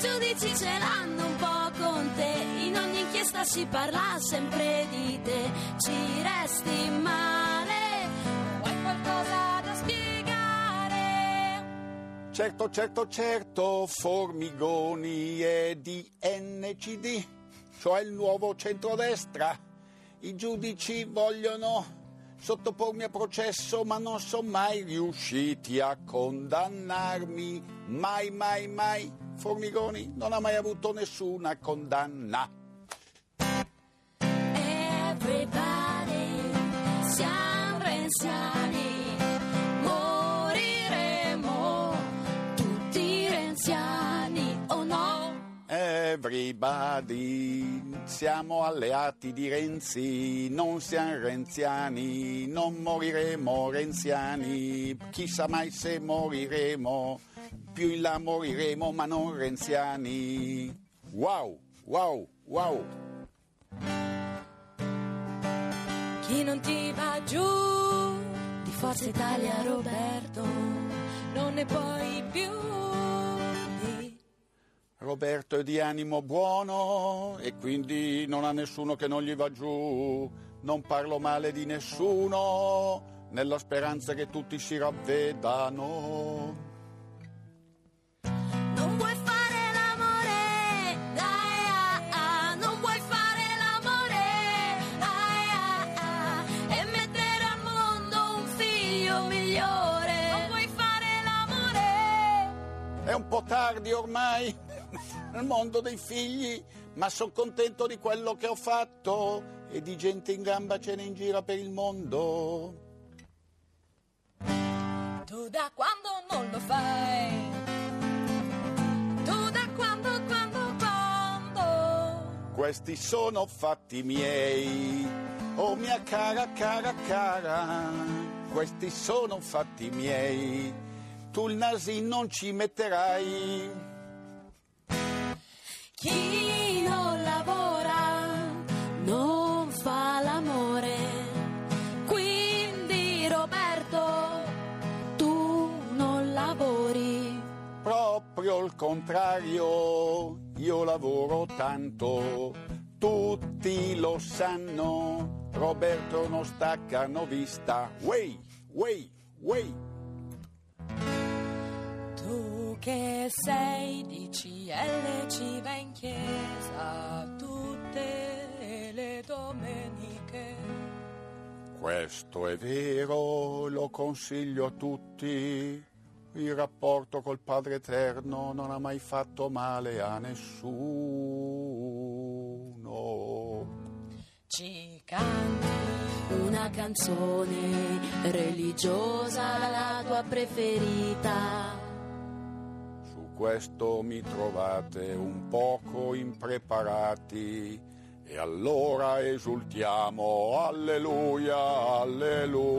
giudici ce l'hanno un po' con te. In ogni inchiesta si parla sempre di te. Ci resti male, vuoi qualcosa da spiegare? Certo, certo, certo, Formigoni è di NCD, cioè il nuovo centrodestra. I giudici vogliono sottopormi a processo, ma non sono mai riusciti a condannarmi. Mai, mai, mai. Formigoni non ha mai avuto nessuna condanna. Everybody, Everybody, siamo alleati di Renzi, non siamo renziani, non moriremo renziani, chissà mai se moriremo, più in là moriremo ma non renziani. Wow, wow, wow. Chi non ti va giù di Forza Italia Roberto, non ne puoi più. Roberto è di animo buono e quindi non ha nessuno che non gli va giù. Non parlo male di nessuno, nella speranza che tutti si ravvedano. Non vuoi fare l'amore, dai non vuoi fare l'amore, ai, mettere al mondo un figlio migliore. Non vuoi fare l'amore. È un po' tardi ormai nel mondo dei figli, ma sono contento di quello che ho fatto e di gente in gamba ce ne in gira per il mondo. Tu da quando non lo fai? Tu da quando, quando, quando? Questi sono fatti miei, oh mia cara, cara, cara, questi sono fatti miei, tu il nasin non ci metterai. Il contrario, io lavoro tanto, tutti lo sanno, Roberto non stacca novista, wey, wey, wey. Tu che sei di CL ci va in chiesa tutte le domeniche. Questo è vero, lo consiglio a tutti. Il rapporto col Padre Eterno non ha mai fatto male a nessuno. Ci canti una canzone religiosa, la tua preferita. Su questo mi trovate un poco impreparati e allora esultiamo, alleluia, alleluia.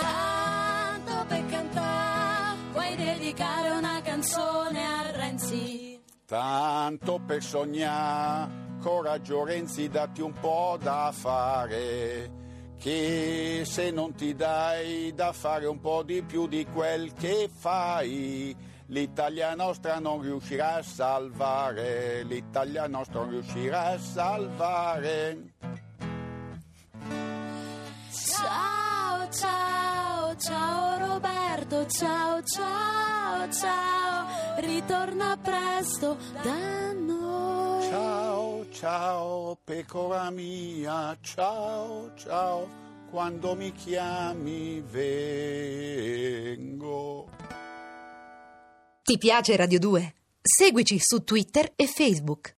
Tanto per cantare, vuoi dedicare una canzone a Renzi? Tanto per sognare, coraggio Renzi, datti un po' da fare, che se non ti dai da fare un po' di più di quel che fai, l'Italia nostra non riuscirà a salvare, l'Italia nostra non riuscirà a salvare. Ciao, ciao, ciao, ciao, ritorna presto da noi. Ciao, ciao, pecora mia, ciao, ciao, quando mi chiami vengo. Ti piace Radio 2? Seguici su Twitter e Facebook.